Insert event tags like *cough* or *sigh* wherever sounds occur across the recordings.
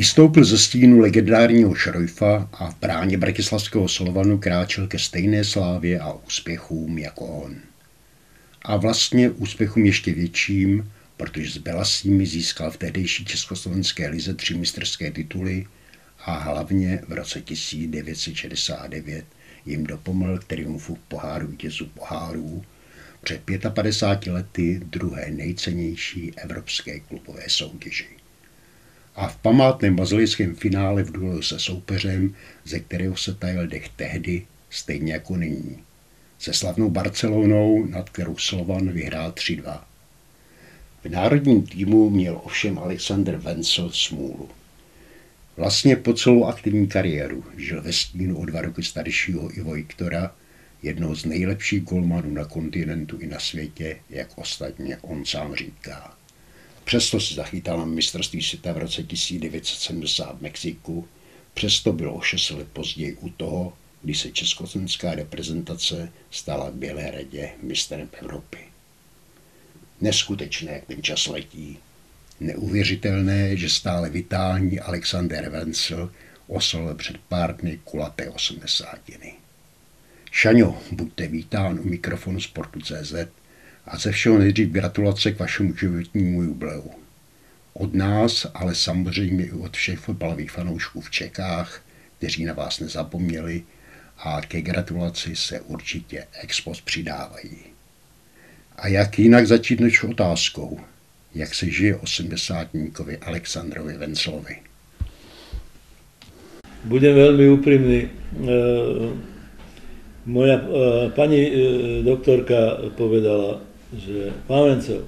Vystoupil ze stínu legendárního šrojfa a v bráně Bratislavského Slovanu kráčel ke stejné slávě a úspěchům jako on. A vlastně úspěchům ještě větším, protože s Belasími získal v tehdejší československé lize tři mistrské tituly a hlavně v roce 1969 jim dopomohl k triumfu poháru vítězů pohárů před 55 lety druhé nejcennější evropské klubové soutěži a v památném bazilijském finále v duelu se soupeřem, ze kterého se tajil dech tehdy, stejně jako nyní. Se slavnou Barcelonou, nad kterou Slovan vyhrál 3-2. V národním týmu měl ovšem Alexander Vencel smůlu. Vlastně po celou aktivní kariéru žil ve stínu o dva roky staršího Ivo Viktora, jednoho z nejlepších golmanů na kontinentu i na světě, jak ostatně on sám říká. Přesto se zachytal na mistrovství světa v roce 1970 v Mexiku, přesto bylo o 6 let později u toho, kdy se československá reprezentace stala v Bělé radě mistrem Evropy. Neskutečné, jak ten čas letí. Neuvěřitelné, že stále vitální Alexander Vencel oslovil před pár dny kulaté osmdesátiny. Šaňo, buďte vítán u mikrofonu Sportu.cz a ze všeho nejdřív gratulace k vašemu životnímu jubileu. Od nás, ale samozřejmě i od všech fotbalových fanoušků v Čekách, kteří na vás nezapomněli a ke gratulaci se určitě expos přidávají. A jak jinak začít než otázkou, jak se žije osmdesátníkovi Alexandrovi Venclovi. Budem veľmi úprimný. Moja pani doktorka povedala, že pán Vencel,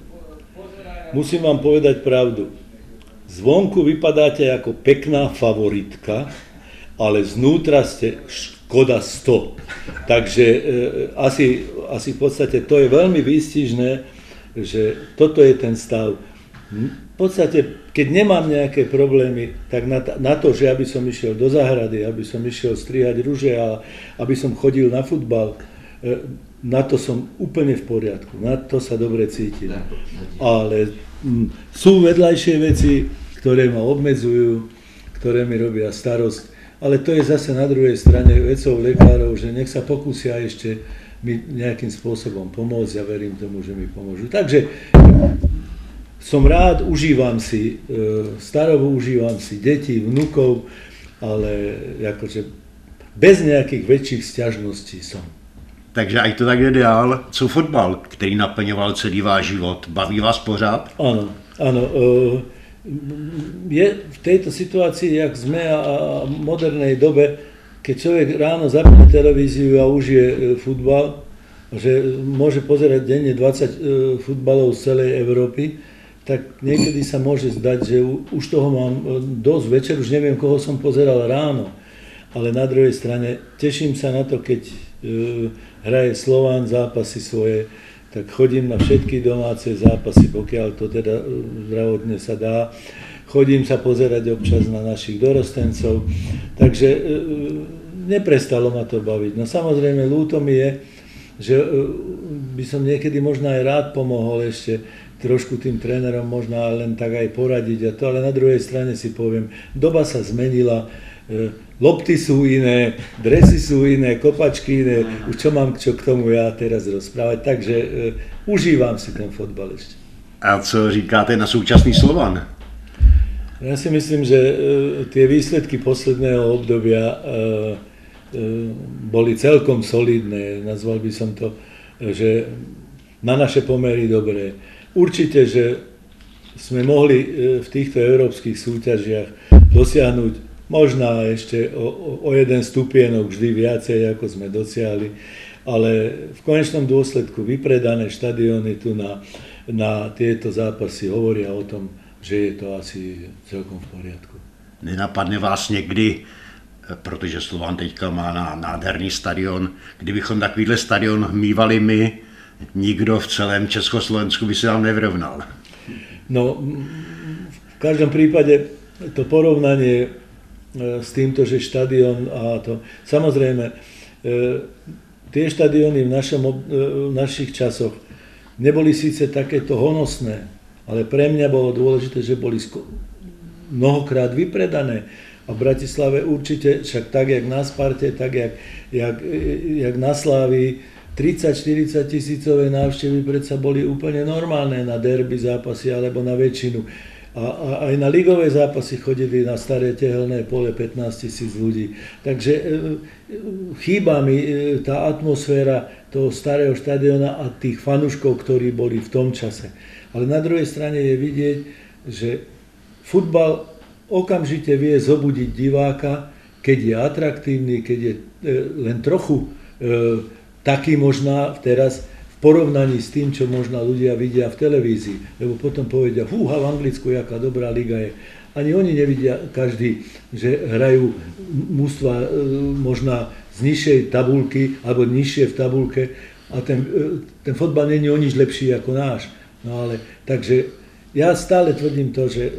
musím vám povedať pravdu. Zvonku vypadáte ako pekná favoritka, ale znútra ste škoda 100. Takže e, asi, asi v podstate to je veľmi výstižné, že toto je ten stav. V podstate, keď nemám nejaké problémy, tak na, na to, že aby som išiel do záhrady, aby som išiel strihať ruže a aby som chodil na futbal, e, na to som úplne v poriadku, na to sa dobre cítim. Ale m, mm, sú vedľajšie veci, ktoré ma obmedzujú, ktoré mi robia starosť, ale to je zase na druhej strane vecov lekárov, že nech sa pokúsia ešte mi nejakým spôsobom pomôcť a verím tomu, že mi pomôžu. Takže som rád, užívam si e, starobu, užívam si deti, vnukov, ale akože bez nejakých väčších sťažností som. Takže ať to tak jde dál. Co fotbal, který naplňoval celý váš život? Baví vás pořád? Áno, áno. Eh, je v tejto situácii, jak sme a modernej dobe, keď človek ráno zapne televíziu a užije eh, futbal, že môže pozerať denne 20 eh, futbalov z celej Európy, tak niekedy sa môže zdať, že už toho mám dosť večer, už neviem, koho som pozeral ráno. Ale na druhej strane teším sa na to, keď hraje Slován zápasy svoje, tak chodím na všetky domáce zápasy, pokiaľ to teda e, zdravotne sa dá. Chodím sa pozerať občas na našich dorostencov, takže e, neprestalo ma to baviť. No samozrejme, ľúto mi je, že e, by som niekedy možno aj rád pomohol ešte trošku tým trénerom, možno len tak aj poradiť a to, ale na druhej strane si poviem, doba sa zmenila, lopty sú iné, dresy sú iné, kopačky iné, už čo mám čo k tomu ja teraz rozprávať, takže uh, užívam si ten fotbal ešte. A co říkáte na súčasný Slovan? Ja si myslím, že uh, tie výsledky posledného obdobia uh, uh, boli celkom solidné, nazval by som to, že na naše pomery dobré. Určite, že sme mohli v týchto európskych súťažiach dosiahnuť možná ešte o, o jeden stupienok vždy viacej, ako sme dosiahli, ale v konečnom dôsledku vypredané štadióny tu na, na tieto zápasy hovoria o tom, že je to asi celkom v poriadku. Nenapadne vás někdy, protože Slovan teďka má na nádherný stadion, kdybychom takovýhle stadion mývali my, nikdo v celém Československu by se nám nevrovnal. No, v každom prípade to porovnanie s týmto, že štadión a to... Samozrejme, e, tie štadióny v, našom, e, v našich časoch neboli síce takéto honosné, ale pre mňa bolo dôležité, že boli mnohokrát vypredané. A v Bratislave určite, však tak, jak na Sparte, tak, jak, jak, jak na Slávii, 30-40 tisícové návštevy predsa boli úplne normálne na derby zápasy alebo na väčšinu. A, a aj na ligové zápasy chodili na staré tehelné pole 15 tisíc ľudí. Takže e, chýba mi e, tá atmosféra toho starého štadiona a tých fanúškov, ktorí boli v tom čase. Ale na druhej strane je vidieť, že futbal okamžite vie zobudiť diváka, keď je atraktívny, keď je e, len trochu taký možná teraz porovnaní s tým, čo možno ľudia vidia v televízii. Lebo potom povedia, fúha, v Anglicku, jaká dobrá liga je. Ani oni nevidia každý, že hrajú mústva e, možná z nižšej tabulky alebo nižšie v tabulke a ten, e, ten fotbal není o nič lepší ako náš. No ale, takže ja stále tvrdím to, že e,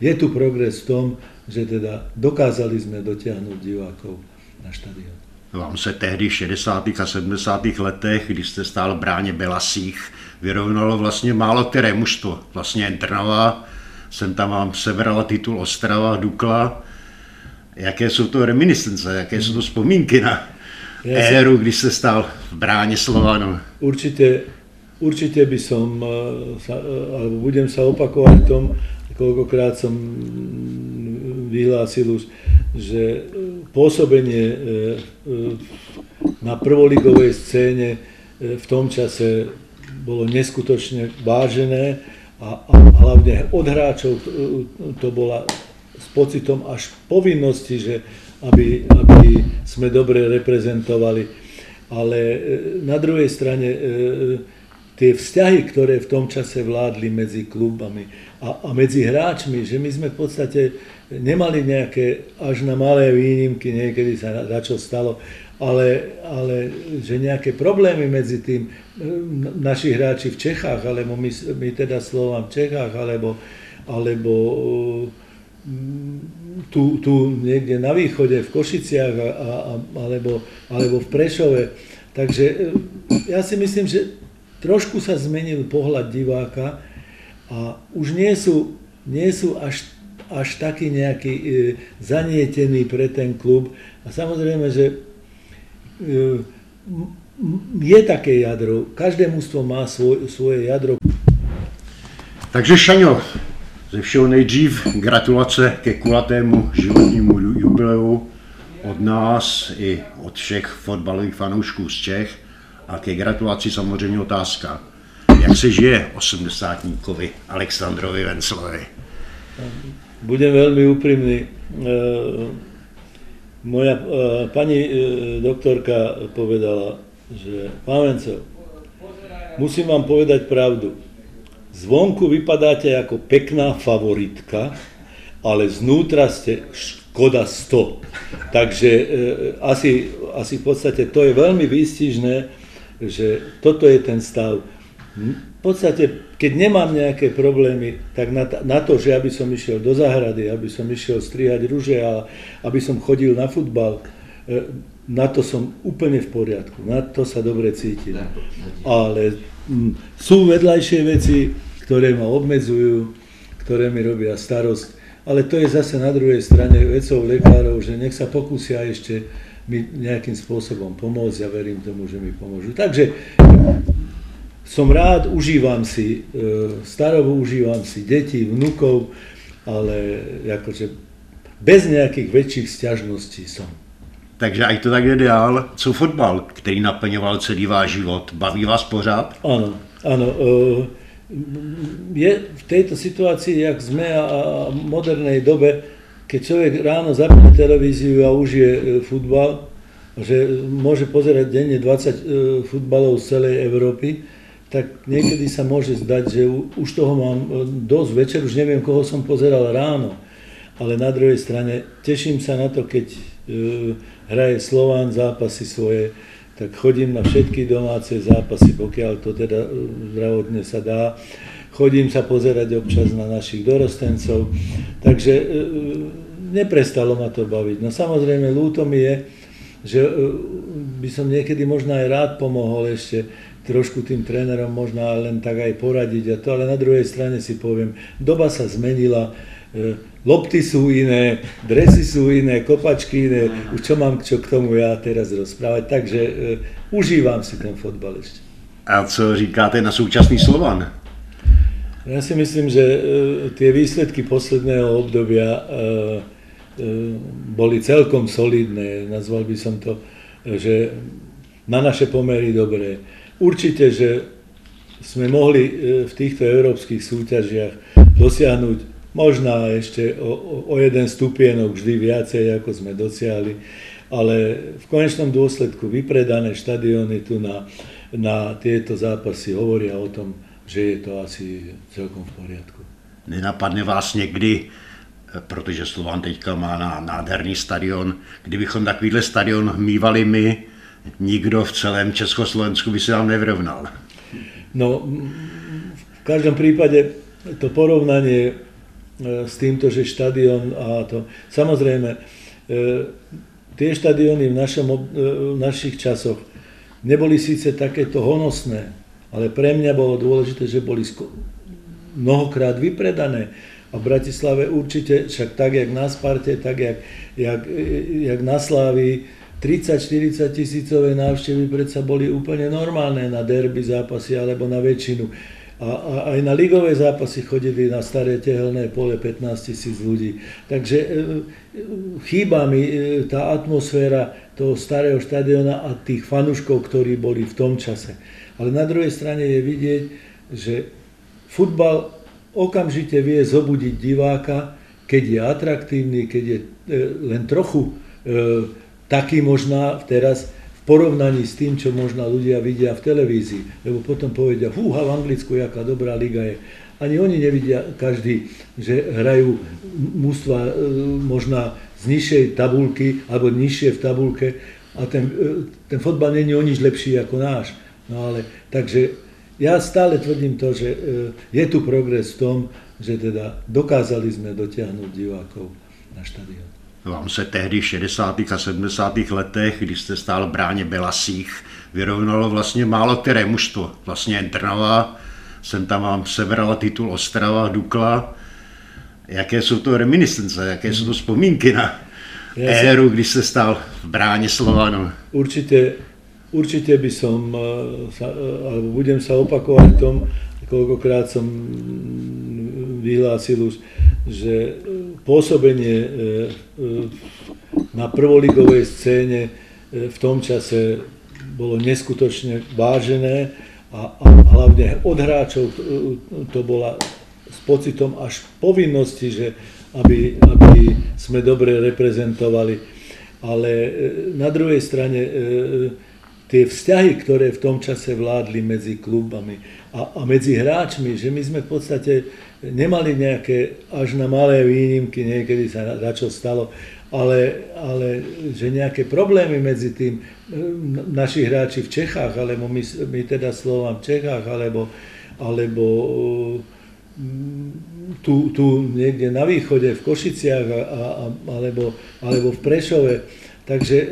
je tu progres v tom, že teda dokázali sme dotiahnuť divákov na štadión. Vám se tehdy v 60. a 70. letech, když jste stál v bráně Belasích, vyrovnalo vlastně málo které mužstvo. Vlastně jen Trnava, jsem tam vám sebrala titul Ostrava, Dukla. Jaké jsou to reminiscence, jaké jsou to vzpomínky na éru, když ste stál v bráne Slovanu? Určite, určite by som, eh, sa, eh, alebo budem sa opakovať v tom, koľkokrát som vyhlásil už, že e, pôsobenie e, e, na prvoligovej scéne v tom čase bolo neskutočne vážené a, a hlavne od hráčov to bola s pocitom až povinnosti, že aby, aby sme dobre reprezentovali. Ale na druhej strane tie vzťahy, ktoré v tom čase vládli medzi klubami a, a medzi hráčmi, že my sme v podstate nemali nejaké až na malé výnimky, niekedy sa na čo stalo, ale, ale že nejaké problémy medzi tým naši hráči v Čechách, alebo my, my teda Slovám v Čechách, alebo, alebo mm, tu, tu niekde na východe, v Košiciach, a, a, alebo, alebo v Prešove. Takže e, ja si myslím, že trošku sa zmenil pohľad diváka a už nie sú, nie sú až až taký nejaký e, zanietený pre ten klub. A samozrejme, že e, je také jadro, každé mužstvo má svoj, svoje jadro. Takže Šaňo, ze všeho nejdřív gratulace ke kulatému životnímu jubileu od nás i od všech fotbalových fanoušků z Čech a ke gratulaci samozřejmě otázka. Jak se žije 80 Alexandrovi Venclovi? Budem veľmi úprimný. E, moja e, pani e, doktorka povedala, že pán Vencel, musím vám povedať pravdu. Zvonku vypadáte ako pekná favoritka, ale znútra ste škoda 100. Takže asi, asi v podstate to je veľmi výstižné, že toto je ten stav. V podstate keď nemám nejaké problémy, tak na, na to, že aby som išiel do záhrady, aby som išiel strihať ruže a aby som chodil na futbal, e, na to som úplne v poriadku, na to sa dobre cítim. Ale m, sú vedľajšie veci, ktoré ma obmedzujú, ktoré mi robia starosť, ale to je zase na druhej strane vecou lekárov, že nech sa pokúsia ešte mi nejakým spôsobom pomôcť a verím tomu, že mi pomôžu. Takže som rád, užívam si e, starobu, užívam si deti, vnukov, ale akože bez nejakých väčších sťažností som. Takže aj to tak je dál. Co fotbal, který naplňoval celý váš život? Baví vás pořád? Áno, áno. E, je v tejto situácii, jak sme a modernej dobe, keď človek ráno zapne televíziu a užije e, futbal, že môže pozerať denne 20 futbalov z celej Európy, tak niekedy sa môže zdať, že už toho mám e, dosť. Večer už neviem, koho som pozeral ráno. Ale na druhej strane teším sa na to, keď e, hraje Slován zápasy svoje, tak chodím na všetky domáce zápasy, pokiaľ to teda e, zdravotne sa dá. Chodím sa pozerať občas na našich dorostencov, takže neprestalo ma to baviť. No samozrejme, ľúto mi je, že by som niekedy možno aj rád pomohol ešte trošku tým trénerom možno len tak aj poradiť a to, ale na druhej strane si poviem, doba sa zmenila, e, lopty sú iné, dresy sú iné, kopačky iné, už čo mám čo k tomu ja teraz rozprávať, takže e, užívam si ten fotbal ešte. A co říkáte na súčasný Slovan? Ja si myslím, že e, tie výsledky posledného obdobia boli celkom solidné. Nazval by som to, že na naše pomery dobré. Určite, že sme mohli e, v týchto európskych súťažiach dosiahnuť možná ešte o, o jeden stupienok vždy viacej, ako sme dosiahli, ale v konečnom dôsledku vypredané štadióny tu na, na tieto zápasy hovoria o tom, že je to asi celkom v poriadku. Nenapadne vás někdy, protože Slovan teďka má na nádherný stadion, kdybychom takovýhle stadion mývali my, nikto v celém Československu by si vám nevrovnal. No, v každom prípade to porovnanie e, s týmto, že štadión a to... Samozrejme, e, tie štadióny v, našom, e, v našich časoch neboli síce takéto honosné, ale pre mňa bolo dôležité, že boli mnohokrát vypredané. A v Bratislave určite, však tak, jak na Sparte, tak, jak, jak, jak na Slávii, 30-40 tisícové návštevy predsa boli úplne normálne na derby zápasy alebo na väčšinu. A, a aj na ligové zápasy chodili na staré tehelné pole 15 tisíc ľudí. Takže e, chýba mi e, tá atmosféra toho starého štadiona a tých fanúškov, ktorí boli v tom čase. Ale na druhej strane je vidieť, že futbal okamžite vie zobudiť diváka, keď je atraktívny, keď je e, len trochu taký možná teraz v porovnaní s tým, čo možno ľudia vidia v televízii. Lebo potom povedia, fúha, v Anglicku, jaká dobrá liga je. Ani oni nevidia každý, že hrajú mústva e, možná z nižšej tabulky alebo nižšie v tabulke a ten, e, ten fotbal není o nič lepší ako náš. No ale, takže ja stále tvrdím to, že e, je tu progres v tom, že teda dokázali sme dotiahnuť divákov na štadión. Vám se tehdy v 60. a 70. letech, když jste stál v bráně Belasích, vyrovnalo vlastně málo které mužstvo. Vlastně Trnava, jsem tam vám sebrala titul Ostrava, Dukla. Jaké jsou to reminiscence, jaké jsou to vzpomínky na ja éru, když se stál v bráně Slovanu? Určite, určite by som, eh, eh, alebo budem sa opakovať v tom, koľkokrát som vyhlásil už, že e, pôsobenie e, e, na prvoligovej scéne v tom čase bolo neskutočne vážené a, a hlavne od hráčov to bola s pocitom až povinnosti, že aby, aby sme dobre reprezentovali. Ale na druhej strane tie vzťahy, ktoré v tom čase vládli medzi klubami a, a medzi hráčmi, že my sme v podstate nemali nejaké až na malé výnimky, niekedy sa na, čo stalo, ale, ale že nejaké problémy medzi tým, naši hráči v Čechách, alebo my, my teda Slovám v Čechách, alebo, alebo tu, tu niekde na východe, v Košiciach, a, a, alebo, alebo v Prešove. Takže e,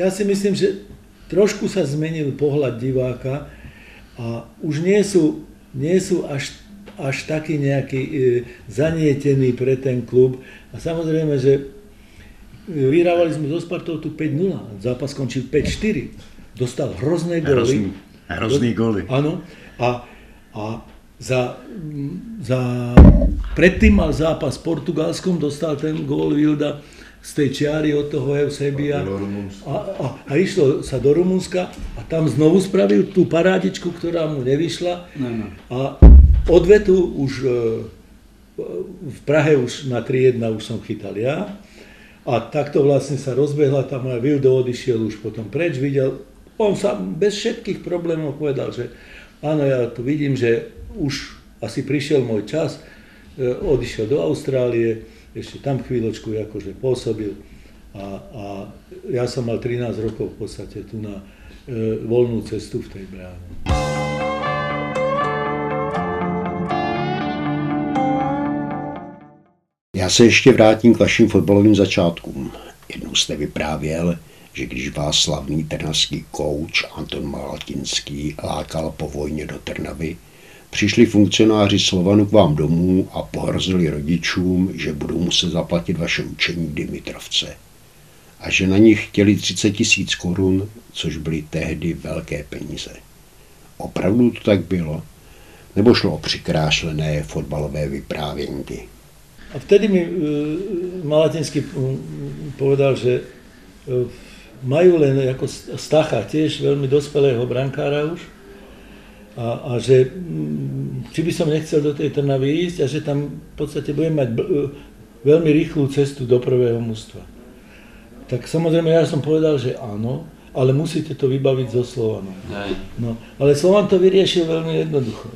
ja si myslím, že trošku sa zmenil pohľad diváka a už nie sú, nie sú až až taký nejaký e, zanietený pre ten klub. A samozrejme, že e, vyhrávali sme so Spartou tu 5-0, zápas skončil 5-4. Dostal hrozné góly. Hrozný, hrozný góly. Áno. A, a za, za, predtým mal zápas s Portugalskom, dostal ten gól Vilda z tej čiary od toho Eusebia a, a, a išlo sa do Rumunska a tam znovu spravil tú parádičku, ktorá mu nevyšla no, no. a Odvetu už e, v Prahe už na 3-1 už som chytal ja. A takto vlastne sa rozbehla tam aj Vildo odišiel už potom preč, videl, on sa bez všetkých problémov povedal, že áno, ja tu vidím, že už asi prišiel môj čas, e, odišiel do Austrálie, ešte tam chvíľočku akože pôsobil a, a ja som mal 13 rokov v podstate tu na e, voľnú cestu v tej bráne. Já se ještě vrátím k vašim fotbalovým začátkům. Jednou jste vyprávěl, že když vás slavný trnavský kouč Anton Malatinský lákal po vojně do Trnavy, přišli funkcionáři Slovanu k vám domů a pohrozili rodičům, že budou muset zaplatit vaše učení v Dimitrovce. A že na nich chtěli 30 tisíc korun, což byly tehdy velké peníze. Opravdu to tak bylo? Nebo šlo o přikrášlené fotbalové vyprávěnky? A vtedy mi uh, Malatinský povedal, že uh, majú len ako Stacha, tiež veľmi dospelého brankára už, a, a že mm, či by som nechcel do tej Trnavy ísť a že tam v podstate budem mať veľmi rýchlu cestu do prvého mústva. Tak samozrejme ja som povedal, že áno, ale musíte to vybaviť so Slovanom. No, ale Slovan to vyriešil veľmi jednoducho.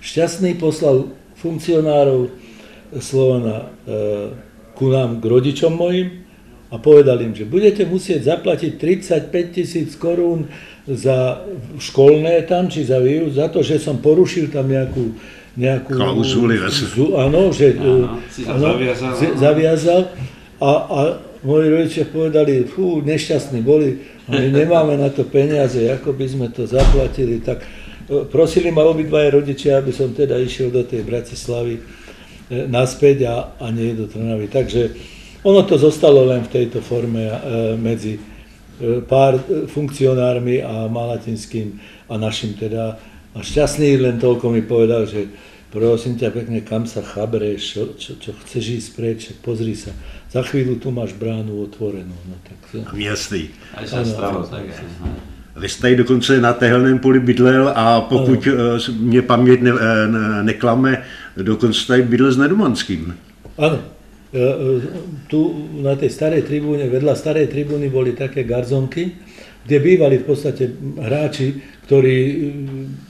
Šťastný poslal funkcionárov Slovana e, ku nám, k rodičom mojim, a povedal im, že budete musieť zaplatiť 35 tisíc korún za školné tam, či za výuč, za to, že som porušil tam nejakú nejakú... Klauzuli. Áno, že áno, áno, zaviazal. zaviazal a, a moji rodičia povedali, fú, nešťastní boli, my *laughs* nemáme na to peniaze, ako by sme to zaplatili, tak e, prosili ma obidvaja rodičia, aby som teda išiel do tej Bratislavy e, naspäť a, a nie do Trnavy. Takže ono to zostalo len v tejto forme e, medzi e, pár e, funkcionármi a Malatinským a našim teda. A šťastný len toľko mi povedal, že prosím ťa pekne, kam sa chabreš, čo, čo, čo chceš ísť preč, pozri sa, za chvíľu tu máš bránu otvorenú. No, tak, Jasný. Aj sa stalo tak. Vy jste dokonce na téhelném poli bydlel a pokud ano. mě paměť ne, ne, neklame, dokonce tady bydlel s Nedumanským. E, tu na tej starej tribúne, vedľa starej tribúny boli také garzonky, kde bývali v podstate hráči, ktorí e,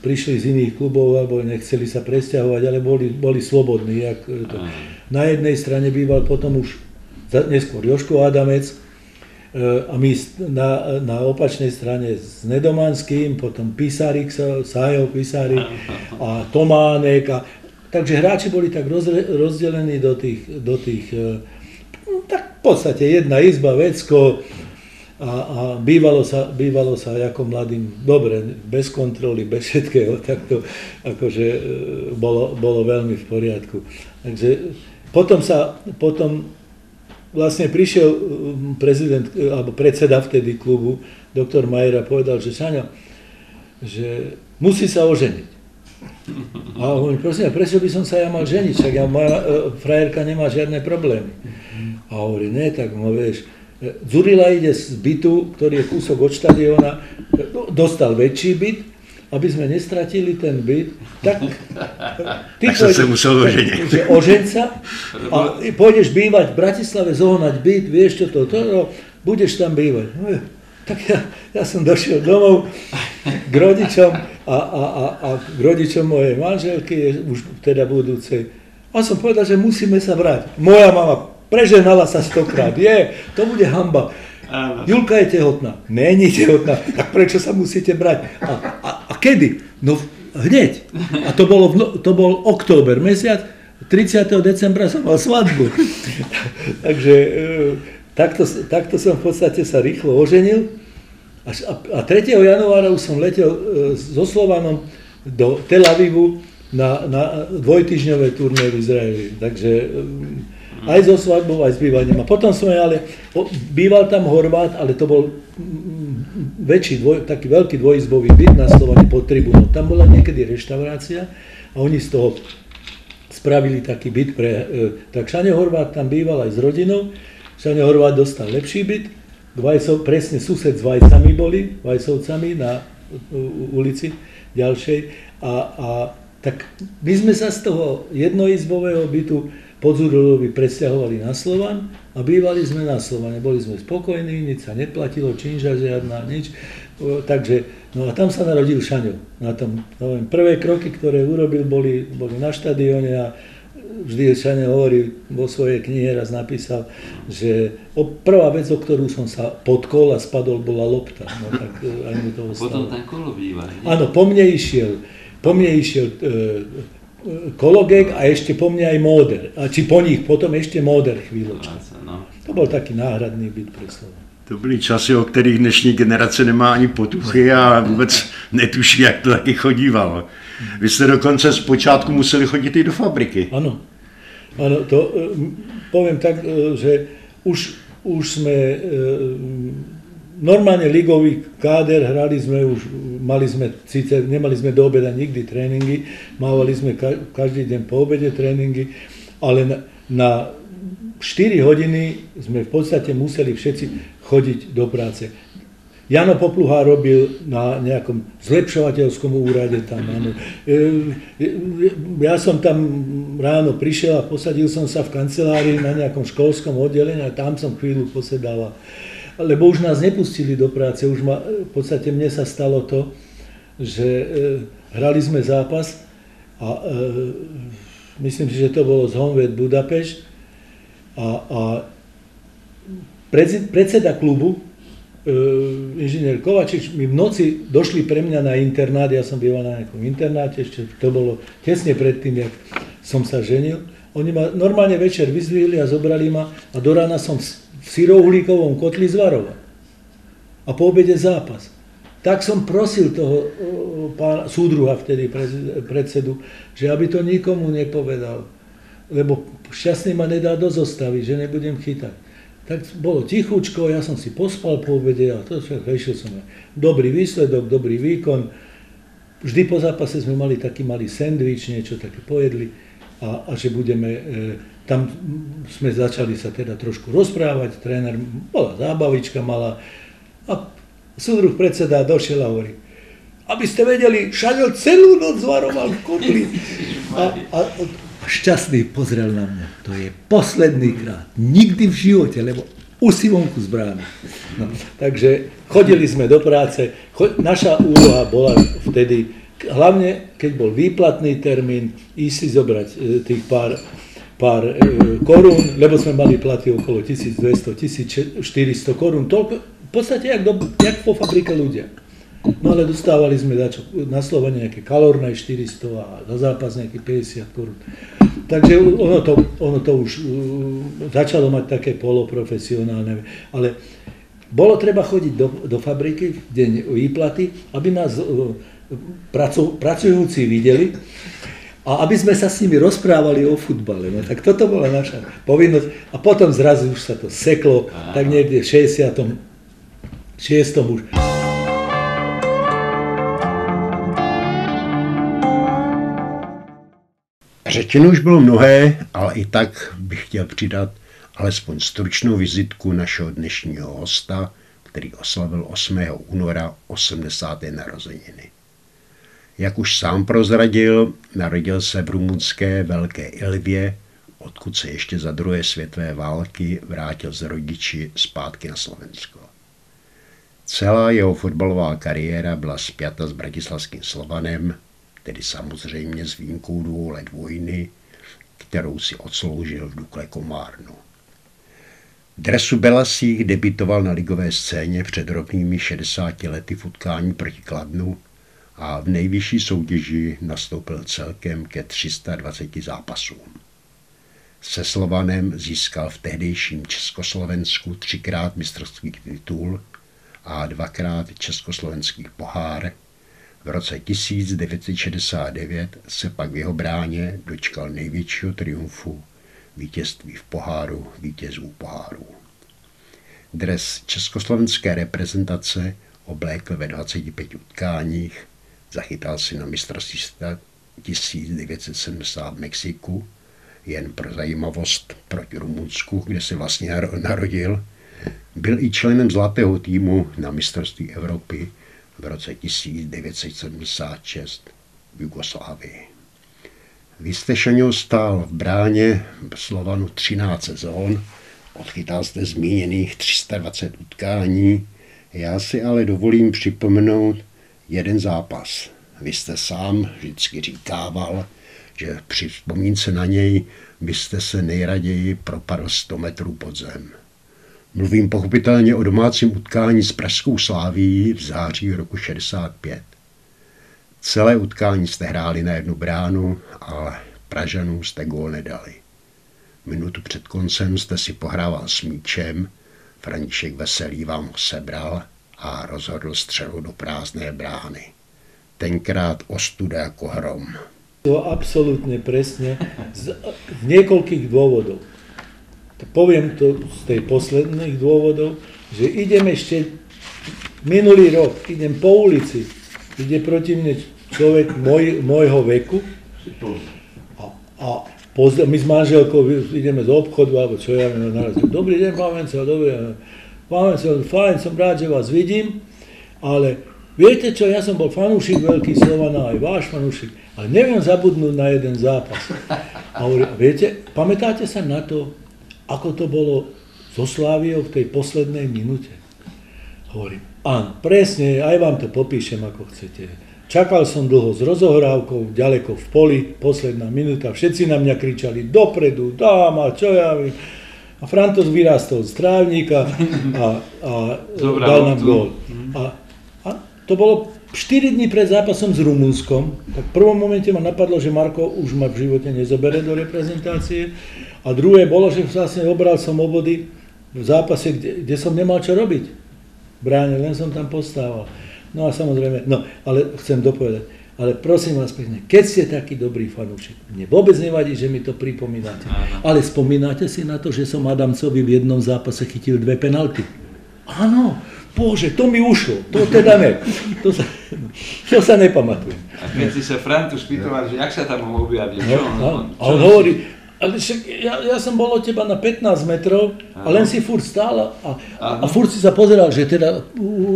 prišli z iných klubov alebo nechceli sa presťahovať, ale boli, boli slobodní. Na jednej strane býval potom už neskôr Joško Adamec a my na, na opačnej strane s Nedomanským, potom Písarik, Sajo Písarik *laughs* a Tománek a Takže hráči boli tak rozdelení do tých, do tých e, no, tak v podstate jedna izba, vecko a, a bývalo, sa, bývalo sa ako mladým dobre, bez kontroly, bez všetkého, *laughs* tak to akože e, bolo, bolo veľmi v poriadku. Takže potom sa, potom vlastne prišiel e, prezident, alebo predseda vtedy klubu, doktor Majer a povedal, že Saňo, že musí sa oženiť. A hovorím, prosím, prečo by som sa ja mal ženiť, však ja, moja e, frajerka nemá žiadne problémy. A hovorí, ne, tak no vieš, e, Zurila ide z bytu, ktorý je kúsok od štadiona, e, no, dostal väčší byt, aby sme nestratili ten byt, tak *laughs* ty tak pôjdeš, sa musel oženiť. *laughs* Že ožeň sa a pôjdeš bývať v Bratislave, zohnať byt, vieš čo to, to, to budeš tam bývať. No, tak ja, ja som došiel domov k rodičom a, a, a, a k rodičom mojej manželky, už teda budúcej. A som povedal, že musíme sa brať. Moja mama preženala sa stokrát. Je, to bude hamba. Julka je tehotná. Není tehotná. Tak prečo sa musíte brať? A, a, a kedy? No hneď. A to, bolo, to bol október mesiac. 30. decembra som mal svadbu. *laughs* Takže e, takto, takto som v podstate sa rýchlo oženil. A, a 3. januára už som letel e, so Slovanom do Tel Avivu na, na dvojtyžňové turné v Izraeli. Takže e, aj so svadbou, aj s bývaním. A potom sme ale, býval tam Horvát, ale to bol väčší, dvoj, taký veľký dvojizbový byt na Slovane pod tribúnou. Tam bola niekedy reštaurácia a oni z toho spravili taký byt pre... E, tak Šane Horvát tam býval aj s rodinou Šane Horvát dostal lepší byt, Vajcov, presne sused s Vajcami boli, Vajcovcami na ulici ďalšej. A, a tak my sme sa z toho jednoizbového bytu Podzurovi presťahovali na Slovan a bývali sme na Slovane. Boli sme spokojní, nič sa neplatilo, činža žiadna, nič. Takže, no a tam sa narodil Šaňo. Na tom, no, prvé kroky, ktoré urobil, boli, boli na štadióne a vždy Šane hovorí, vo svojej knihe raz napísal, že prvá vec, o ktorú som sa podkol a spadol, bola lopta. No, tak e, aj mi to Potom tam kolo býva. Áno, po mne išiel, po mne išiel e, kologek a ešte po mne aj móder. A či po nich potom ešte móder chvíľočku. No. To bol taký náhradný byt pre slovo. To byly časy, o kterých dnešní generace nemá ani potuchy a vůbec netuší, jak to taky chodívalo. Vy jste dokonce zpočátku museli chodit i do fabriky. Ano, ano to e, poviem tak, e, že už, už sme e, normálne ligový káder, hrali sme už, mali sme, síce nemali sme do obeda nikdy tréningy, mávali sme každý deň po obede tréningy, ale na, na 4 hodiny sme v podstate museli všetci chodiť do práce. Jano Popluha robil na nejakom zlepšovateľskom úrade tam. Áno. E, e, ja som tam ráno prišiel a posadil som sa v kancelárii na nejakom školskom oddelení a tam som chvíľu posedal. Lebo už nás nepustili do práce, už ma, v podstate mne sa stalo to, že e, hrali sme zápas a myslím si, že to bolo z Honved Budapešť a, a predseda klubu E, inžinier Kovačič mi v noci došli pre mňa na internát, ja som býval na nejakom internáte, ešte to bolo tesne predtým, jak som sa ženil. Oni ma normálne večer vyzvihli a zobrali ma a do rána som v syrouhlíkovom kotli zvaroval. A po obede zápas. Tak som prosil toho pána, súdruha vtedy predsedu, že aby to nikomu nepovedal, lebo šťastný ma nedá do zostavy, že nebudem chytať tak bolo tichučko, ja som si pospal po obede a to išiel som. Dobrý výsledok, dobrý výkon. Vždy po zápase sme mali taký malý sendvič, niečo také pojedli a, a že budeme, e, tam sme začali sa teda trošku rozprávať, tréner, bola zábavička malá a súdruh predseda došiel a hovorí, aby ste vedeli, Šaďo celú noc zvaroval v kotli. *laughs* A, a, šťastný pozrel na mňa. To je posledný krát. Nikdy v živote, lebo už si vonku z brány. No, takže chodili sme do práce. Naša úloha bola vtedy, hlavne keď bol výplatný termín, ísť si zobrať e, tých pár, pár e, korún, lebo sme mali platy okolo 1200-1400 korún. Toľko, v podstate jak, do, jak po fabrike ľudia. No ale dostávali sme dačo, na Slovene nejaké kalorné 400 a za zápas nejaké 50 korún. Takže ono to, ono to už uh, začalo mať také poloprofesionálne, ale bolo treba chodiť do, do fabriky v deň výplaty, aby nás uh, pracu, pracujúci videli a aby sme sa s nimi rozprávali o futbale. No tak toto bola naša povinnosť. A potom zrazu už sa to seklo, tak niekde v 66. už. Řečeno už bylo mnohé, ale i tak bych chtěl přidat alespoň stručnou vizitku našeho dnešního hosta, který oslavil 8. února 80. narozeniny. Jak už sám prozradil, narodil se v rumunské Velké Ilvě, odkud se ještě za druhé světové války vrátil z rodiči zpátky na Slovensko. Celá jeho fotbalová kariéra byla spjata s bratislavským Slovanem, tedy samozřejmě s výjimkou dvou let vojny, kterou si odsloužil v Dukle Komárnu. Dresu Belasích debitoval na ligové scéně před rovnými 60 lety v utkání proti Kladnu a v nejvyšší soutěži nastoupil celkem ke 320 zápasům. Se Slovanem získal v tehdejším Československu třikrát mistrovský titul a dvakrát československý pohár v roce 1969 se pak v jeho bráně dočkal největšího triumfu vítězství v poháru vítězů poháru. Dres československé reprezentace oblékl ve 25 utkáních, zachytal si na mistrovství 1970 v Mexiku, jen pro zajímavost proti Rumunsku, kde se vlastně narodil, byl i členem zlatého týmu na mistrovství Evropy v roce 1976 v Jugoslávii. Vy jste Šaňo stál v bráně Slovanu 13 sezón, odchytal jste zmíněných 320 utkání, já si ale dovolím připomenout jeden zápas. Vy jste sám vždycky říkával, že při vzpomínce na něj byste se nejraději propadl 100 metrů pod zem. Mluvím pochopitelně o domácím utkání s Pražskou sláví v září roku 65. Celé utkání jste hráli na jednu bránu, ale Pražanů jste gól nedali. Minutu před koncem jste si pohrával s míčem, František Veselý vám ho sebral a rozhodl střelu do prázdné brány. Tenkrát ostuda jako hrom. To absolútne presne z, z niekoľkých dôvodov. Poviem to z tej posledných dôvodov, že idem ešte minulý rok, idem po ulici, ide proti mne človek môj, môjho veku a, a pozd- my s manželkou ideme z obchodu, alebo čo ja viem, naraz, dobrý deň, pán Vencel, dobrý deň, pán fajn, som rád, že vás vidím, ale Viete čo, ja som bol fanúšik veľký Slovana, aj váš fanúšik, ale neviem zabudnúť na jeden zápas. A hovorí, viete, pamätáte sa na to, ako to bolo so Sláviou v tej poslednej minúte? Hovorím, áno, presne, aj vám to popíšem, ako chcete. Čakal som dlho s rozohrávkou, ďaleko v poli, posledná minúta, všetci na mňa kričali dopredu, dáma, čo ja viem. A Frantos vyrástol z trávnika a, a *laughs* dal nám gól. A to bolo 4 dní pred zápasom s Rumunskom, tak v prvom momente ma napadlo, že Marko už ma v živote nezobere do reprezentácie a druhé bolo, že vlastne obral som obody v zápase, kde, kde som nemal čo robiť. Bráne, len som tam postával. No a samozrejme, no, ale chcem dopovedať, ale prosím vás pekne, keď ste taký dobrý fanúšik, mne vôbec nevadí, že mi to pripomínate, ale spomínate si na to, že som Adamcovi v jednom zápase chytil dve penalty. Áno, Bože, to mi ušlo, to teda ne. To sa, to sa nepamatujem. A keď si sa Frantu spýtoval, že jak sa tam objavil, čo on, no, a on hovorí, ale však ja, ja som bol od teba na 15 metrov a len si furt stál a, a, a furt si sa pozeral, že teda,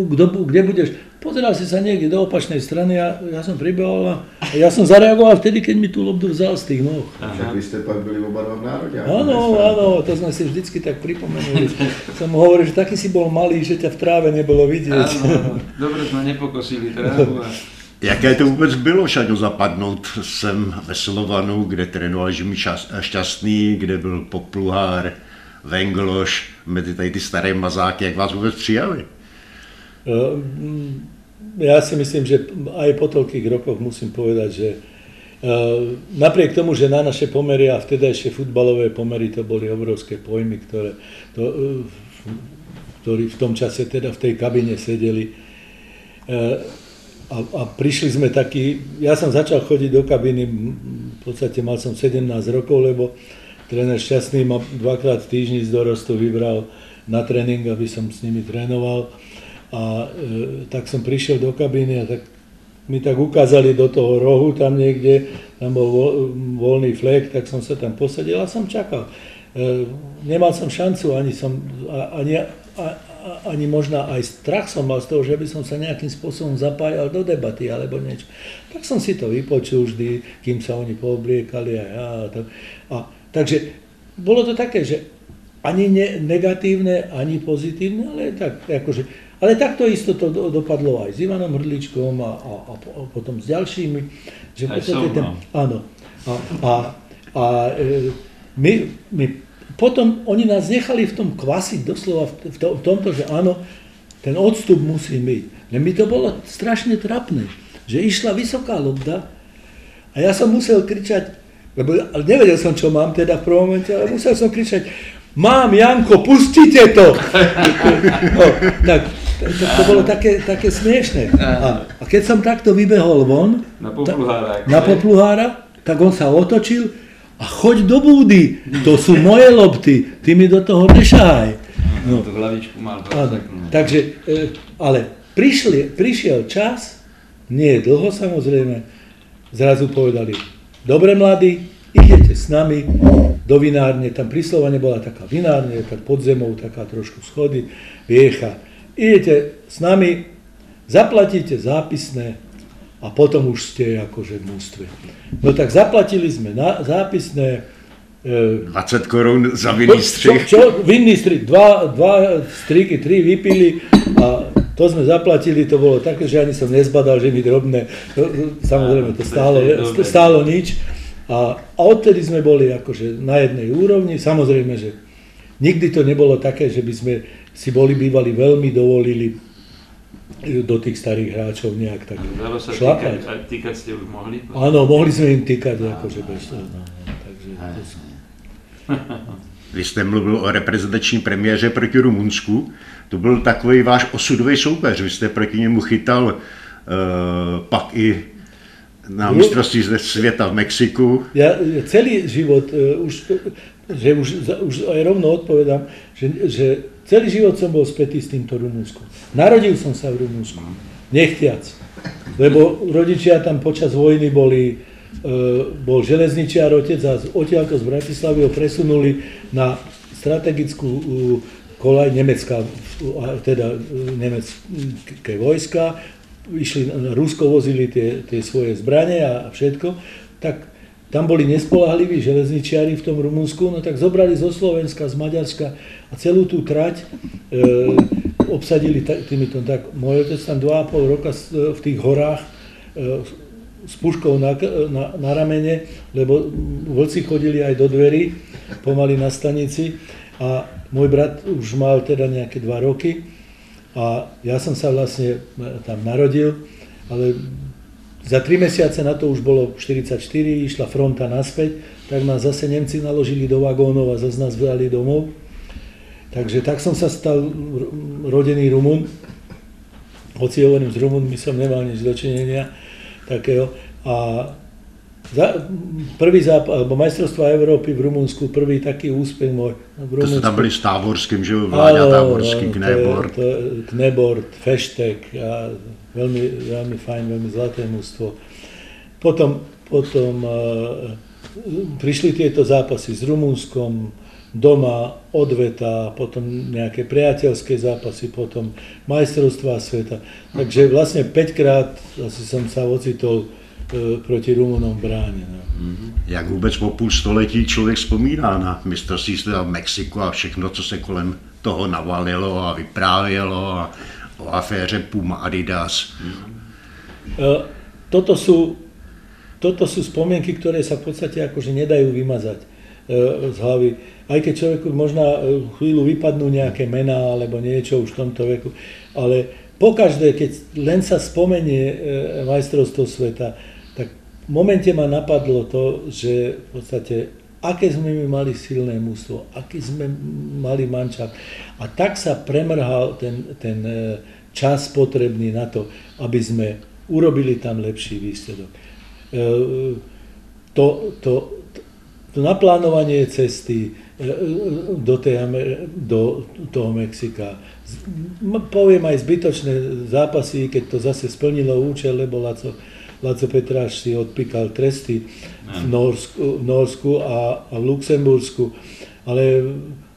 kdo, kde budeš. Pozeral si sa niekde do opačnej strany a ja som pribehol a ja som zareagoval vtedy, keď mi tú lobdu vzal z tých nôh. Však vy ste pak byli oba dva v národe. Áno, áno, to sme si vždycky tak pripomenuli. som hovoril, že taký si bol malý, že ťa v tráve nebolo vidieť. Áno, dobre sme nepokosili trávu. Jaké to vůbec bylo, Šaňo, zapadnout sem ve Slovanu, kde trénoval Žimi Šťastný, kde byl Popluhár, Vengloš, mezi tady ty staré mazáky, jak vás vůbec přijali? Ja si myslím, že aj po toľkých rokoch musím povedať, že napriek tomu, že na naše pomery a vtedajšie futbalové pomery to boli obrovské pojmy, ktoré to, ktorí v tom čase teda v tej kabine sedeli, a, a prišli sme takí, ja som začal chodiť do kabiny, v podstate mal som 17 rokov, lebo tréner Šťastný ma dvakrát v týždni z dorostu vybral na tréning, aby som s nimi trénoval. A e, tak som prišiel do kabiny a tak mi tak ukázali do toho rohu tam niekde, tam bol vo, voľný flek, tak som sa tam posadil a som čakal. E, nemal som šancu, ani som, ani, ani možno aj strach som mal z toho, že by som sa nejakým spôsobom zapájal do debaty alebo niečo. Tak som si to vypočul vždy, kým sa oni poobliekali a ja. A to. A, takže bolo to také, že ani ne, negatívne, ani pozitívne, ale tak, akože, ale takto isto to do, dopadlo aj s Ivanom Hrdličkom a, a, a, a potom s ďalšími. Že aj som, ten, no. Áno. A, a, a e, my, my potom oni nás nechali v tom kvasiť doslova v, to, v tomto, že áno, ten odstup musí byť. Len mi to bolo strašne trapné, že išla vysoká lobda a ja som musel kričať, lebo ale nevedel som, čo mám teda v prvom momente, ale musel som kričať, mám Janko, pustite to! *laughs* no, tak to, to, to bolo také, také smiešné. A, a keď som takto vybehol von, na popluhára, ta, na popluhára tak on sa otočil a choď do búdy, to sú moje lopty, ty mi do toho nešahaj. No, to hlavičku mal áno, Takže, e, ale prišli, prišiel čas, nie je dlho samozrejme, zrazu povedali, dobre mladí, idete s nami do vinárne, tam pri Slovane bola taká vinárne, tak pod zemou, taká trošku schody, viecha. Idete s nami, zaplatíte zápisné a potom už ste akože v mústve. No tak zaplatili sme na zápisné 20 e, korún za vinný střih. Čo, čo, vinný střih, dva, dva striky, tri vypili a to sme zaplatili, to bolo také, že ani som nezbadal, že mi drobné, samozrejme to stálo, stálo nič. A, a odtedy sme boli akože na jednej úrovni, samozrejme, že nikdy to nebolo také, že by sme si boli bývali veľmi dovolili do tých starých hráčov nejak tak Dalo sa šlapať. Týkať, týkať ste už mohli? Áno, mohli sme im týkať, akože bez toho. No, no, takže, Vy *laughs* jste mluvil o reprezentační premiéře proti Rumunsku. To byl takový váš osudový soupeř. Vy jste proti němu chytal uh, pak i na mistrovství světa v Mexiku. Ja celý život, uh, už, že už, už aj rovno odpovedám, že, že Celý život som bol spätý s týmto Rumunskom. Narodil som sa v Rumunsku, nechtiac. Lebo rodičia tam počas vojny boli, e, bol železničiar otec a odtiaľto z Bratislavy ho presunuli na strategickú e, kolaj Nemecka, teda e, nemecké vojska, išli, Rusko vozili tie, tie svoje zbranie a všetko, tak tam boli nespolahliví železničiari v tom Rumunsku, no tak zobrali zo Slovenska, z Maďarska a celú tú trať e, obsadili týmito. Tak môj otec tam 2,5 roka v tých horách e, s puškou na, na, na ramene, lebo vlci chodili aj do dverí, pomaly na stanici a môj brat už mal teda nejaké 2 roky a ja som sa vlastne tam narodil, ale za tri mesiace na to už bolo 44, išla fronta naspäť, tak ma zase Nemci naložili do vagónov a zase nás vzali domov. Takže tak som sa stal rodený Rumun. Hoci hovorím, s Rumunmi som nemal nič dočinenia takého. A za, prvý zápas, alebo majstrovstva Európy v Rumunsku, prvý taký úspech môj. V Rumunsku. To ste tam byli s Távorským, že Vláďa Távorský, Knebord. Knebord, Feštek a veľmi, veľmi fajn, veľmi zlaté mústvo. Potom, potom uh, prišli tieto zápasy s Rumunskom, doma, odveta, potom nejaké priateľské zápasy, potom majstrovstvá sveta. Takže vlastne 5 krát asi som sa ocitol uh, proti Rumunom v bráne. No. Mm-hmm. Jak vůbec po půl století člověk vzpomíná na mistrovství světa v Mexiku a všechno, co se kolem toho navalilo a vyprávělo a o aféře Puma Adidas. E, toto sú, toto sú spomienky, ktoré sa v podstate akože nedajú vymazať e, z hlavy. Aj keď človeku možno e, chvíľu vypadnú nejaké mená alebo niečo už v tomto veku, ale pokaždé, keď len sa spomenie majstrovstvo sveta, tak v momente ma napadlo to, že v podstate aké sme my mali silné mústvo, aký sme mali mančat. A tak sa premrhal ten, ten e, čas potrebný na to, aby sme urobili tam lepší výsledok. E, to, to, to naplánovanie cesty e, do, tej, do toho Mexika, poviem aj zbytočné zápasy, keď to zase splnilo účel, lebo Laco, Laco Petráš si odpíkal tresty v Norsku, v Norsku a, a v Luxembursku, ale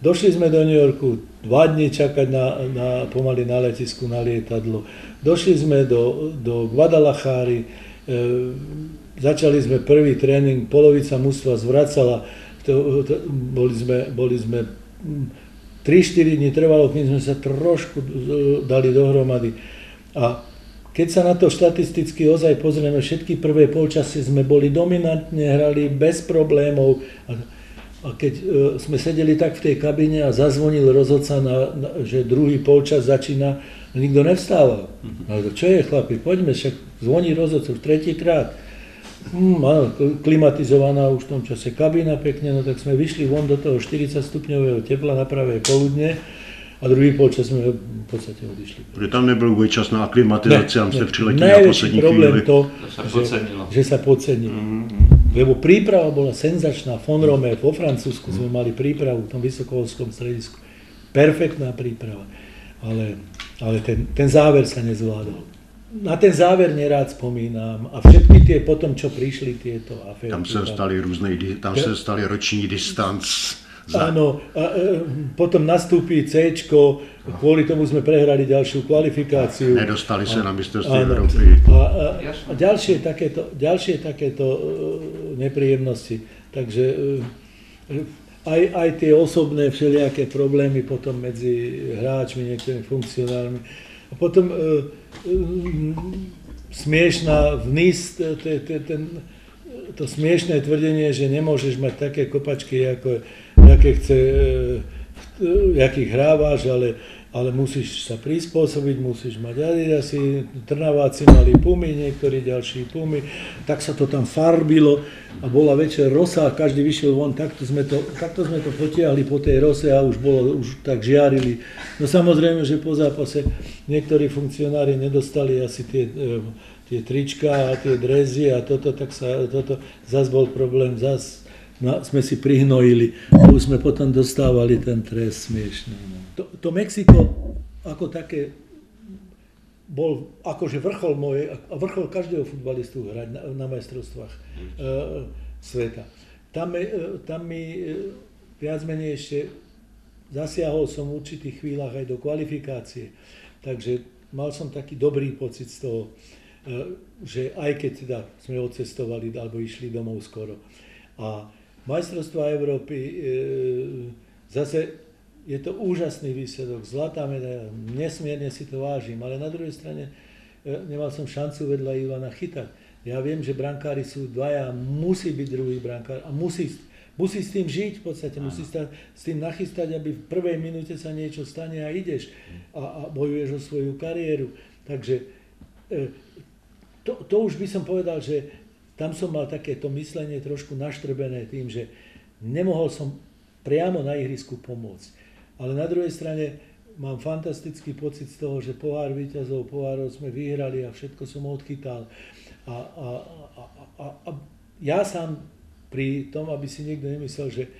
došli sme do New Yorku, dva dní čakať na, na, pomaly na letisku, na lietadlo. Došli sme do, do Guadalajary, e, začali sme prvý tréning, polovica mužstva zvracala, to, to, boli sme, boli sme 3-4 hm, dní trvalo, kým sme sa trošku dali dohromady. A keď sa na to štatisticky ozaj pozrieme, všetky prvé polčasy sme boli dominantne, hrali bez problémov. A keď e, sme sedeli tak v tej kabine a zazvonil rozhodca, na, na, že druhý polčas začína, nikto nevstával. Ale čo je chlapi, poďme, však zvoní rozhodca už tretíkrát. Áno, klimatizovaná už v tom čase kabína pekne, no tak sme vyšli von do toho 40 stupňového tepla na pravé poludne a druhý polčas sme v podstate odišli. Protože tam nebyl vůbec čas na aklimatizaci, tam ste přileteli na poslední problém chvíli. to, že, že sa podcenilo. Mm-hmm. Lebo príprava bola senzačná. Von Rome vo Francúzsku sme mali prípravu v tom vysokoholskom stredisku. Perfektná príprava. Ale, ale ten, ten záver sa nezvládol. Na ten záver nerád spomínam. A všetky tie potom, čo prišli tieto aféry. Tam sa stali rôzne, tam sa stali roční distanc Za... Áno, a, e, potom nastúpi C, kvôli tomu sme prehrali ďalšiu kvalifikáciu. Nedostali sa na mistrovstve Európy. A, a, a ďalšie takéto, ďalšie takéto uh, nepríjemnosti. Takže uh, aj, aj tie osobné všelijaké problémy potom medzi hráčmi, niektorými funkcionármi. A potom uh, uh, smiešná vnis, ten, to smiešné tvrdenie, že nemôžeš mať také kopačky, ako, aké chce, jakých hrávaš, ale, ale musíš sa prispôsobiť, musíš mať adidasy, trnaváci mali pumy, niektorí ďalší pumy, tak sa to tam farbilo a bola večer rosa a každý vyšiel von, takto sme to, takto sme to potiahli po tej rose a už bolo, už tak žiarili. No samozrejme, že po zápase niektorí funkcionári nedostali asi tie tie trička a tie drezy a toto, tak sa, toto zase bol problém, zase no, sme si prihnojili a už sme potom dostávali ten trest smiešný. No. To, to Mexiko ako také bol akože vrchol moje, vrchol každého futbalistu hrať na, na majstrovstvách e, sveta. Tam, e, tam mi e, viac menej ešte zasiahol som v určitých chvíľach aj do kvalifikácie. Takže mal som taký dobrý pocit z toho. E, že aj keď teda sme odcestovali alebo išli domov skoro. A majstrovstvá Európy, e, zase je to úžasný výsledok, zlatá medaila, nesmierne si to vážim, ale na druhej strane e, nemal som šancu vedľa Ivana chytať. Ja viem, že brankári sú dvaja, musí byť druhý brankár a musí, musí s tým žiť v podstate, musí sa s tým nachystať, aby v prvej minúte sa niečo stane a ideš a, a bojuješ o svoju kariéru. Takže e, to, to už by som povedal, že tam som mal takéto myslenie trošku naštrbené tým, že nemohol som priamo na ihrisku pomôcť. Ale na druhej strane mám fantastický pocit z toho, že pohár víťazov, pohárov sme vyhrali a všetko som odchytal. A, a, a, a, a ja sám pri tom, aby si niekto nemyslel, že e,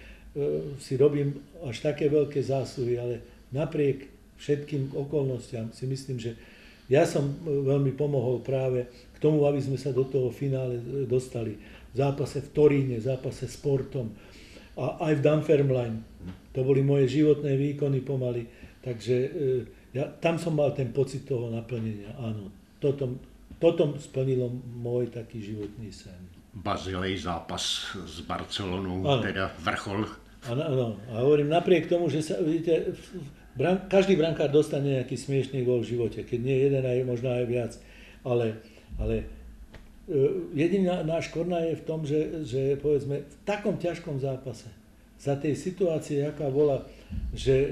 si robím až také veľké zásluhy, ale napriek všetkým okolnostiam si myslím, že ja som e, veľmi pomohol práve tomu, aby sme sa do toho finále dostali. V zápase v Toríne, v zápase s Portom a aj v Dunfermline. To boli moje životné výkony pomaly. Takže e, ja, tam som mal ten pocit toho naplnenia. Áno, toto, toto splnilo môj taký životný sen. Bazilej zápas s Barcelonou, ano. teda vrchol. Áno, áno. A hovorím, napriek tomu, že sa, vidíte, bran, každý brankár dostane nejaký smiešný gol v živote, keď nie jeden, aj možno aj viac. Ale ale e, jediná náš korna je v tom, že, že povedzme v takom ťažkom zápase, za tej situácie, aká bola, že e,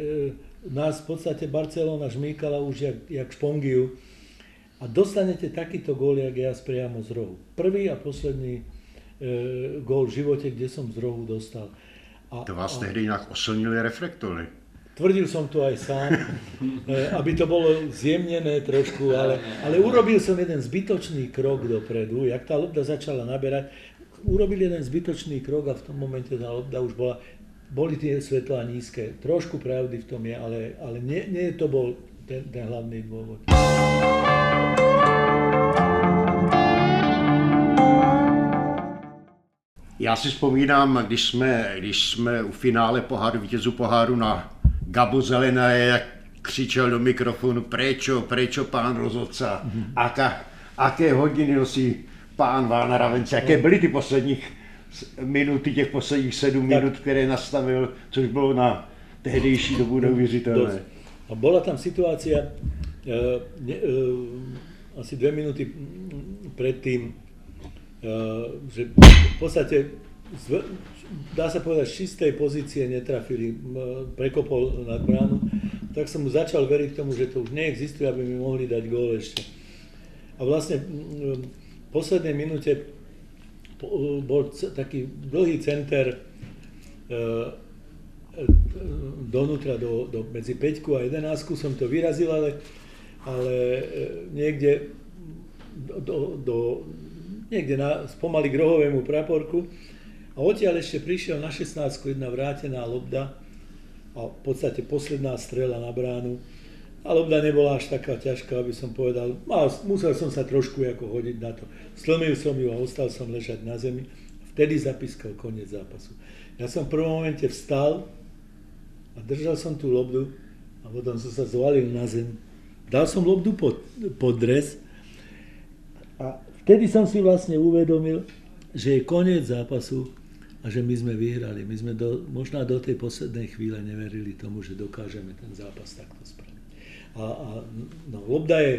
nás v podstate Barcelona žmýkala už jak, jak špongiu a dostanete takýto gól, jak ja priamo z rohu. Prvý a posledný e, gól v živote, kde som z rohu dostal. A, to vás a, tehdy inak oslnili reflektory. Tvrdil som to aj sám, *laughs* eh, aby to bolo zjemnené trošku, ale, ale urobil som jeden zbytočný krok dopredu, jak tá lobda začala naberať, urobil jeden zbytočný krok a v tom momente tá lobda už bola, boli tie svetlá nízke. Trošku pravdy v tom je, ale, ale nie, nie to bol ten, ten hlavný dôvod. Já si vzpomínám, když jsme, když jsme u finále poháru, vítězů poháru na Gabo Zelena je, jak křičel do mikrofonu, prečo, prečo pán rozhodca, mm-hmm. aká, aké hodiny nosí pán Vána Ravence, jaké byly ty posledních minuty, těch posledních sedm tak. minut, které nastavil, což bylo na tehdejší dobu neuvěřitelné. A bola tam situácia, uh, ne, uh, asi dve minúty predtým, uh, že v podstate dá sa povedať, z čistej pozície netrafili, prekopol na bránu, tak som mu začal veriť tomu, že to už neexistuje, aby mi mohli dať gól ešte. A vlastne v poslednej minúte bol taký dlhý center e, e, donútra do, do, medzi 5 a 11 som to vyrazil, ale, ale e, niekde do, do, niekde na, spomaly k rohovému praporku a odtiaľ ešte prišiel na 16 jedna vrátená lobda a v podstate posledná strela na bránu. A lobda nebola až taká ťažká, aby som povedal, mal, musel som sa trošku ako hodiť na to. Slomil som ju a ostal som ležať na zemi. Vtedy zapískal koniec zápasu. Ja som v prvom momente vstal, a držal som tú lobdu a potom som sa zvalil na zem. Dal som lobdu pod, pod dres a vtedy som si vlastne uvedomil, že je koniec zápasu a že my sme vyhrali. My sme do, možno do tej poslednej chvíle neverili tomu, že dokážeme ten zápas takto spraviť. A, a no, lobda je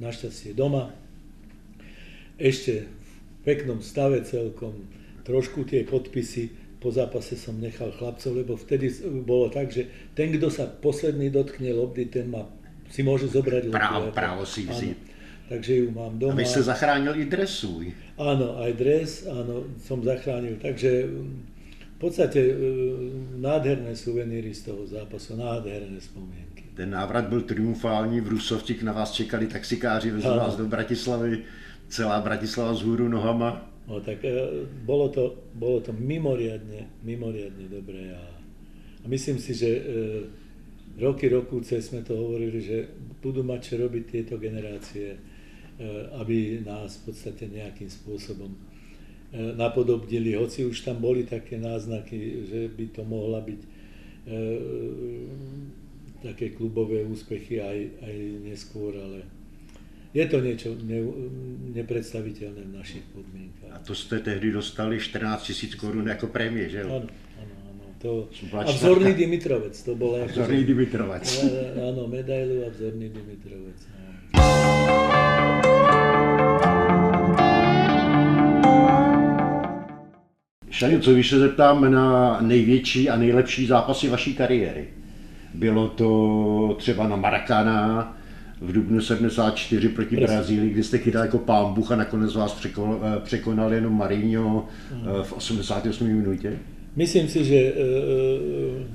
našťastie doma, ešte v peknom stave celkom, trošku tie podpisy po zápase som nechal chlapcov, lebo vtedy bolo tak, že ten, kto sa posledný dotkne lobdy, ten má, si môže zobrať lobdu. Právo, právo si si. Takže ju mám doma. A vy ste zachránil i dres svůj. Áno, aj dres, áno, som zachránil. Takže v podstate e, nádherné suveníry z toho zápasu, nádherné spomienky. Ten návrat byl triumfální, v Rusovtích na vás čekali taxikáři, vezli vás do Bratislavy, celá Bratislava z hůru nohama. No tak e, bolo to, bolo to mimoriadne, mimoriadne dobré a, a myslím si, že e, roky, rokúce sme to hovorili, že budú mať čo robiť tieto generácie, aby nás v podstate nejakým spôsobom e, napodobnili, hoci už tam boli také náznaky, že by to mohla byť e, také klubové úspechy aj, aj neskôr, ale je to niečo ne, nepredstaviteľné v našich podmienkach. A to ste tehdy dostali 14 tisíc korun ako prémie, že? Áno, áno, áno. To, a vzorný Dimitrovec, to bol ako... Vzorný Dimitrovec. *laughs* Áno, medailu a vzorný Dimitrovec. No. Šaňo, co když se zeptám na největší a nejlepší zápasy vaší kariéry? Bylo to třeba na Marakana, v dubnu 74 proti. Brazílii, kdy jste chytal jako pán Buch a nakonec vás překonal, eh, překonal jenom Marinho eh, v 88 minutě? Myslím si, že eh,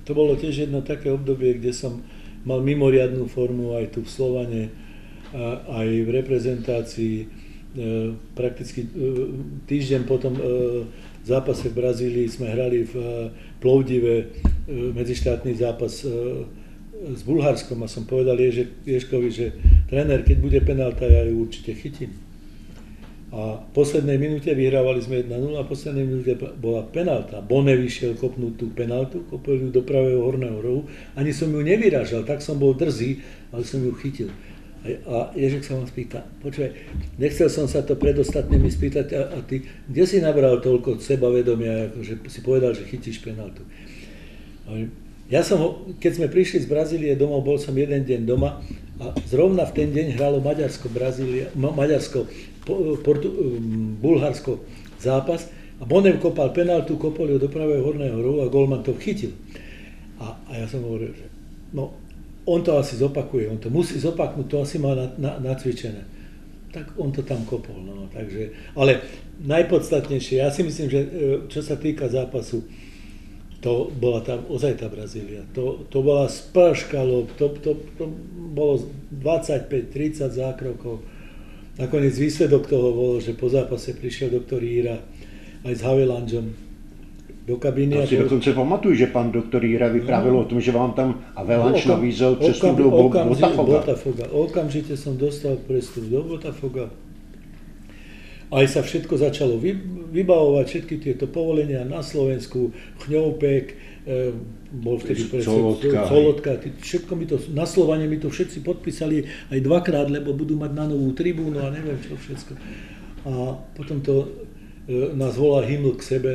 to bolo tiež jedno také obdobie, kde som mal mimoriadnú formu aj tu v Slovane, aj v reprezentácii. Prakticky týždeň potom zápase v Brazílii sme hrali v Plovdive medzištátny zápas s Bulharskom a som povedal Ježe, Ježkovi, že tréner, keď bude penálta, ja ju určite chytím. A v poslednej minúte vyhrávali sme 1-0 a v poslednej minúte bola penálta. Bone vyšiel kopnúť tú penáltu, kopol ju do pravého horného rohu. Ani som ju nevyrážal, tak som bol drzý, ale som ju chytil. A Ježek sa ma spýta, počúvaj, nechcel som sa to pred ostatnými spýtať, a, a ty, kde si nabral toľko sebavedomia, že si povedal, že chytíš penáltu. Ja som, keď sme prišli z Brazílie domov, bol som jeden deň doma a zrovna v ten deň hralo Maďarsko, Brazília, Maďarsko, um, zápas a Bonev kopal penaltu, kopol ju do pravého horného rohu a Golman to chytil. A, a ja som hovoril, že no, on to asi zopakuje, on to musí zopaknúť, to asi má na, na, nacvičené. Tak on to tam kopol. No, takže, ale najpodstatnejšie, ja si myslím, že e, čo sa týka zápasu, to bola tá, ozaj tá Brazília. To, to bola spáška lob, to, to, to bolo 25-30 zákrokov. Nakoniec výsledok toho bol, že po zápase prišiel doktor Jíra aj s Havelanžom do kabiny. To si dokonce pamatuju, že pan doktor Jíra vyprávil no. o tom, že vám tam Avalanche okam, nabízel cestu do Botafoga. Botafoga. Okamžite som dostal prestup do Botafoga aj sa všetko začalo vybavovať, všetky tieto povolenia na Slovensku, Chňoupek, e, bol vtedy Colotka, všetko mi to, na Slovane mi to všetci podpísali aj dvakrát, lebo budú mať na novú tribúnu a neviem čo všetko. A potom to e, nás volá Himmel k sebe,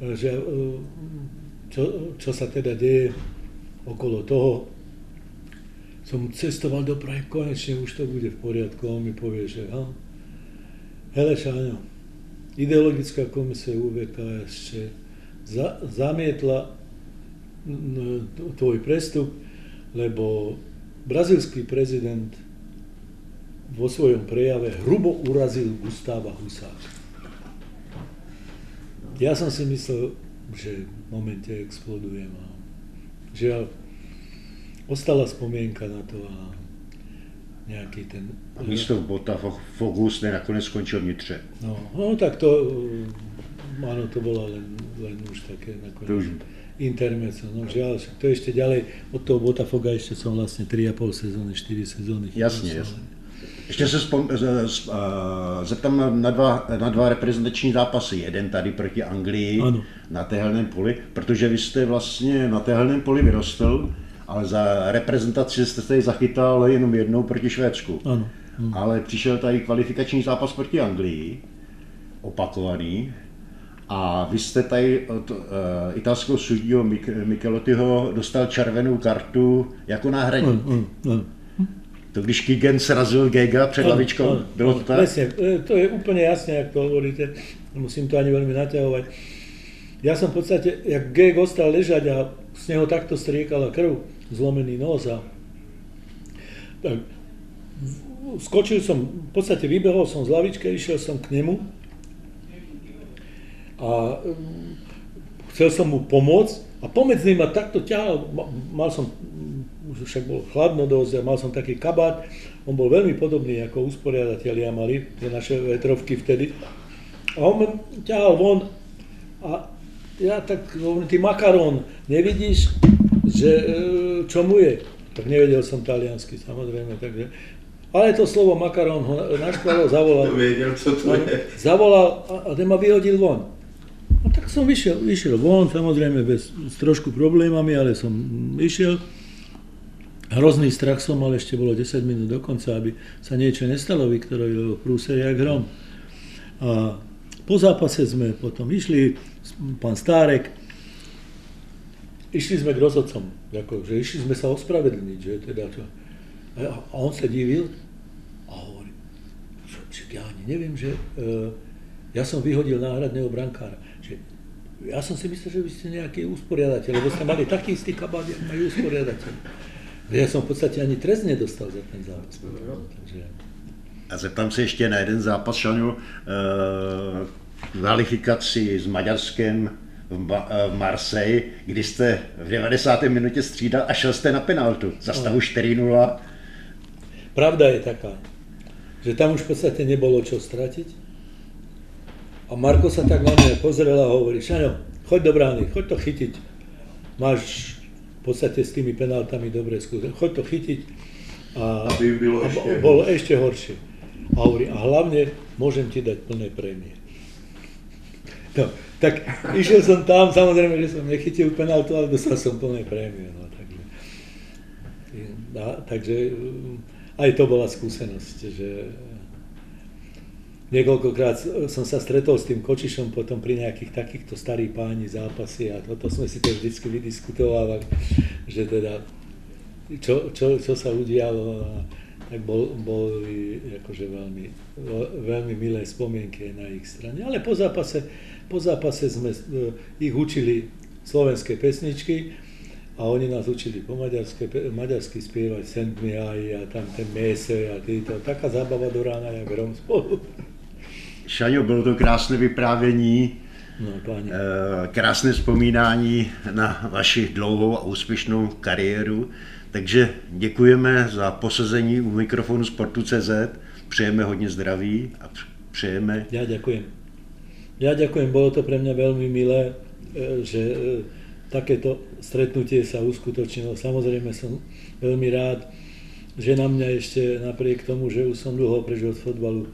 že čo, čo sa teda deje okolo toho. Som cestoval do Prahy, konečne už to bude v poriadku. On mi povie, že ha, Hele Šáňo, ideologická komisia UVKSČ za, zamietla tvoj prestup, lebo brazilský prezident vo svojom prejave hrubo urazil Gustáva Husáka. Ja som si myslel, že v momente explodujem a žiaľ, ostala spomienka na to a nejaký ten... Místo v Botafogu ste nakoniec skončil vnitře. No, no tak to, eh, áno, to bolo len, len už také nakoniec. Už... Intermeco, no žiaľ, to ešte ďalej, od toho Botafoga ešte som vlastne 3,5 sezóny, 4 sezóny. Jasne, jasne. Ještě se spom, z, z, uh, zeptám na, dva, na dva reprezentační zápasy. Jeden tady proti Anglii Ano. na téhelném poli, protože vy jste vlastně na téhelném poli vyrostl, ale za reprezentaci jste tady zachytal jenom jednou proti Švédsku. Ano. Hmm. Ale přišel tady kvalifikační zápas proti Anglii, opakovaný, a vy jste tady od uh, italského sudího Mik- Michelotyho dostal červenou kartu jako náhradník. Ano, ano. To když Kigen srazil Gega před lavičkou, Áno, bylo to tak? Presne, e, to je úplne jasne, ak to hovoríte, musím to ani veľmi naťahovať. Ja som v podstate, jak Geg ostal ležať a z neho takto striekala krv, zlomený nos a tak skočil som, v podstate vybehol som z lavičky, išiel som k nemu a mm, chcel som mu pomôcť a pomedzi ma takto ťahal, ma- mal som, však bolo chladno dosť a mal som taký kabát, on bol veľmi podobný ako usporiadatelia mali, tie naše vetrovky vtedy. A on ma ťahal von a ja tak hovorím, ty makarón, nevidíš, že e, čo mu je? Tak nevedel som taliansky, samozrejme, takže... Ale to slovo makarón ho naštvalo, zavolal. *laughs* Věděl, co to je. zavolal a, a ten ma vyhodil von. A tak som vyšiel, vyšiel von, samozrejme bez, s trošku problémami, ale som išiel. Hrozný strach som mal, ešte bolo 10 minút do konca, aby sa niečo nestalo Viktorovi, lebo prúser jak hrom. A po zápase sme potom išli, pán Stárek, išli sme k rozhodcom, ako, že išli sme sa ospravedlniť, že teda čo. A, on sa divil a hovorí, čo, ja ani neviem, že e, ja som vyhodil náhradného brankára. Že, ja som si myslel, že vy ste nejaký usporiadateľ, lebo ste mali taký istý kabát, ako majú usporiadateľ. Ja som v podstate ani trest nedostal za ten zápas. Takže, A zeptám se ještě na jeden zápas, Šaňu. V kvalifikaci s Maďarskem v, Ma- eh, v Marseille, kdy jste v 90. minutě střídal a šel jste na penaltu za stavu 4-0. Pravda je taká, že tam už v podstate nebolo čo stratiť. A Marko sa tak na mňa pozrel a hovorí, Šaňo, choď do brány, choď to chytiť. Máš podstate s tými penáltami dobré skúsenosti, choď to chytiť. A, Aby bylo a ešte bo- bolo ešte horšie. A hovorí, a hlavne môžem ti dať plné prémie. No, tak išiel som tam, samozrejme, že som nechytil penáltu, ale dostal som plné prémie. No, takže, a, takže um, aj to bola skúsenosť, že niekoľkokrát som sa stretol s tým Kočišom potom pri nejakých takýchto starých páni zápasy a toto sme si to vždycky vydiskutovali, že teda čo, čo, čo sa udialo a tak bol, boli akože veľmi, veľmi milé spomienky na ich strane. Ale po zápase, po zápase sme e, ich učili slovenské pesničky a oni nás učili po maďarsky, maďarsky spievať Send me aj a tam ten Mese a týto. Taká zábava do rána, jak hrom spolu. Šaňo, bylo to krásné vyprávění, No, páni. eh, krásné vzpomínání na vaši dlouhou a úspěšnou kariéru. Takže děkujeme za posazení u mikrofonu Sportu.cz, přejeme hodně zdraví a přejeme Ja ďakujem. Ja ďakujem, bolo to pre mňa veľmi milé, e, že e, takéto stretnutie sa uskutočnilo. Samozrejme som veľmi rád, že na mňa ešte napriek tomu, že už som dlho preč od fotbalu,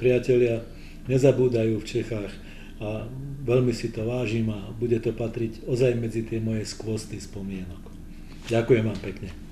priatelia nezabúdajú v Čechách a veľmi si to vážim a bude to patriť ozaj medzi tie moje skvosty spomienok. Ďakujem vám pekne.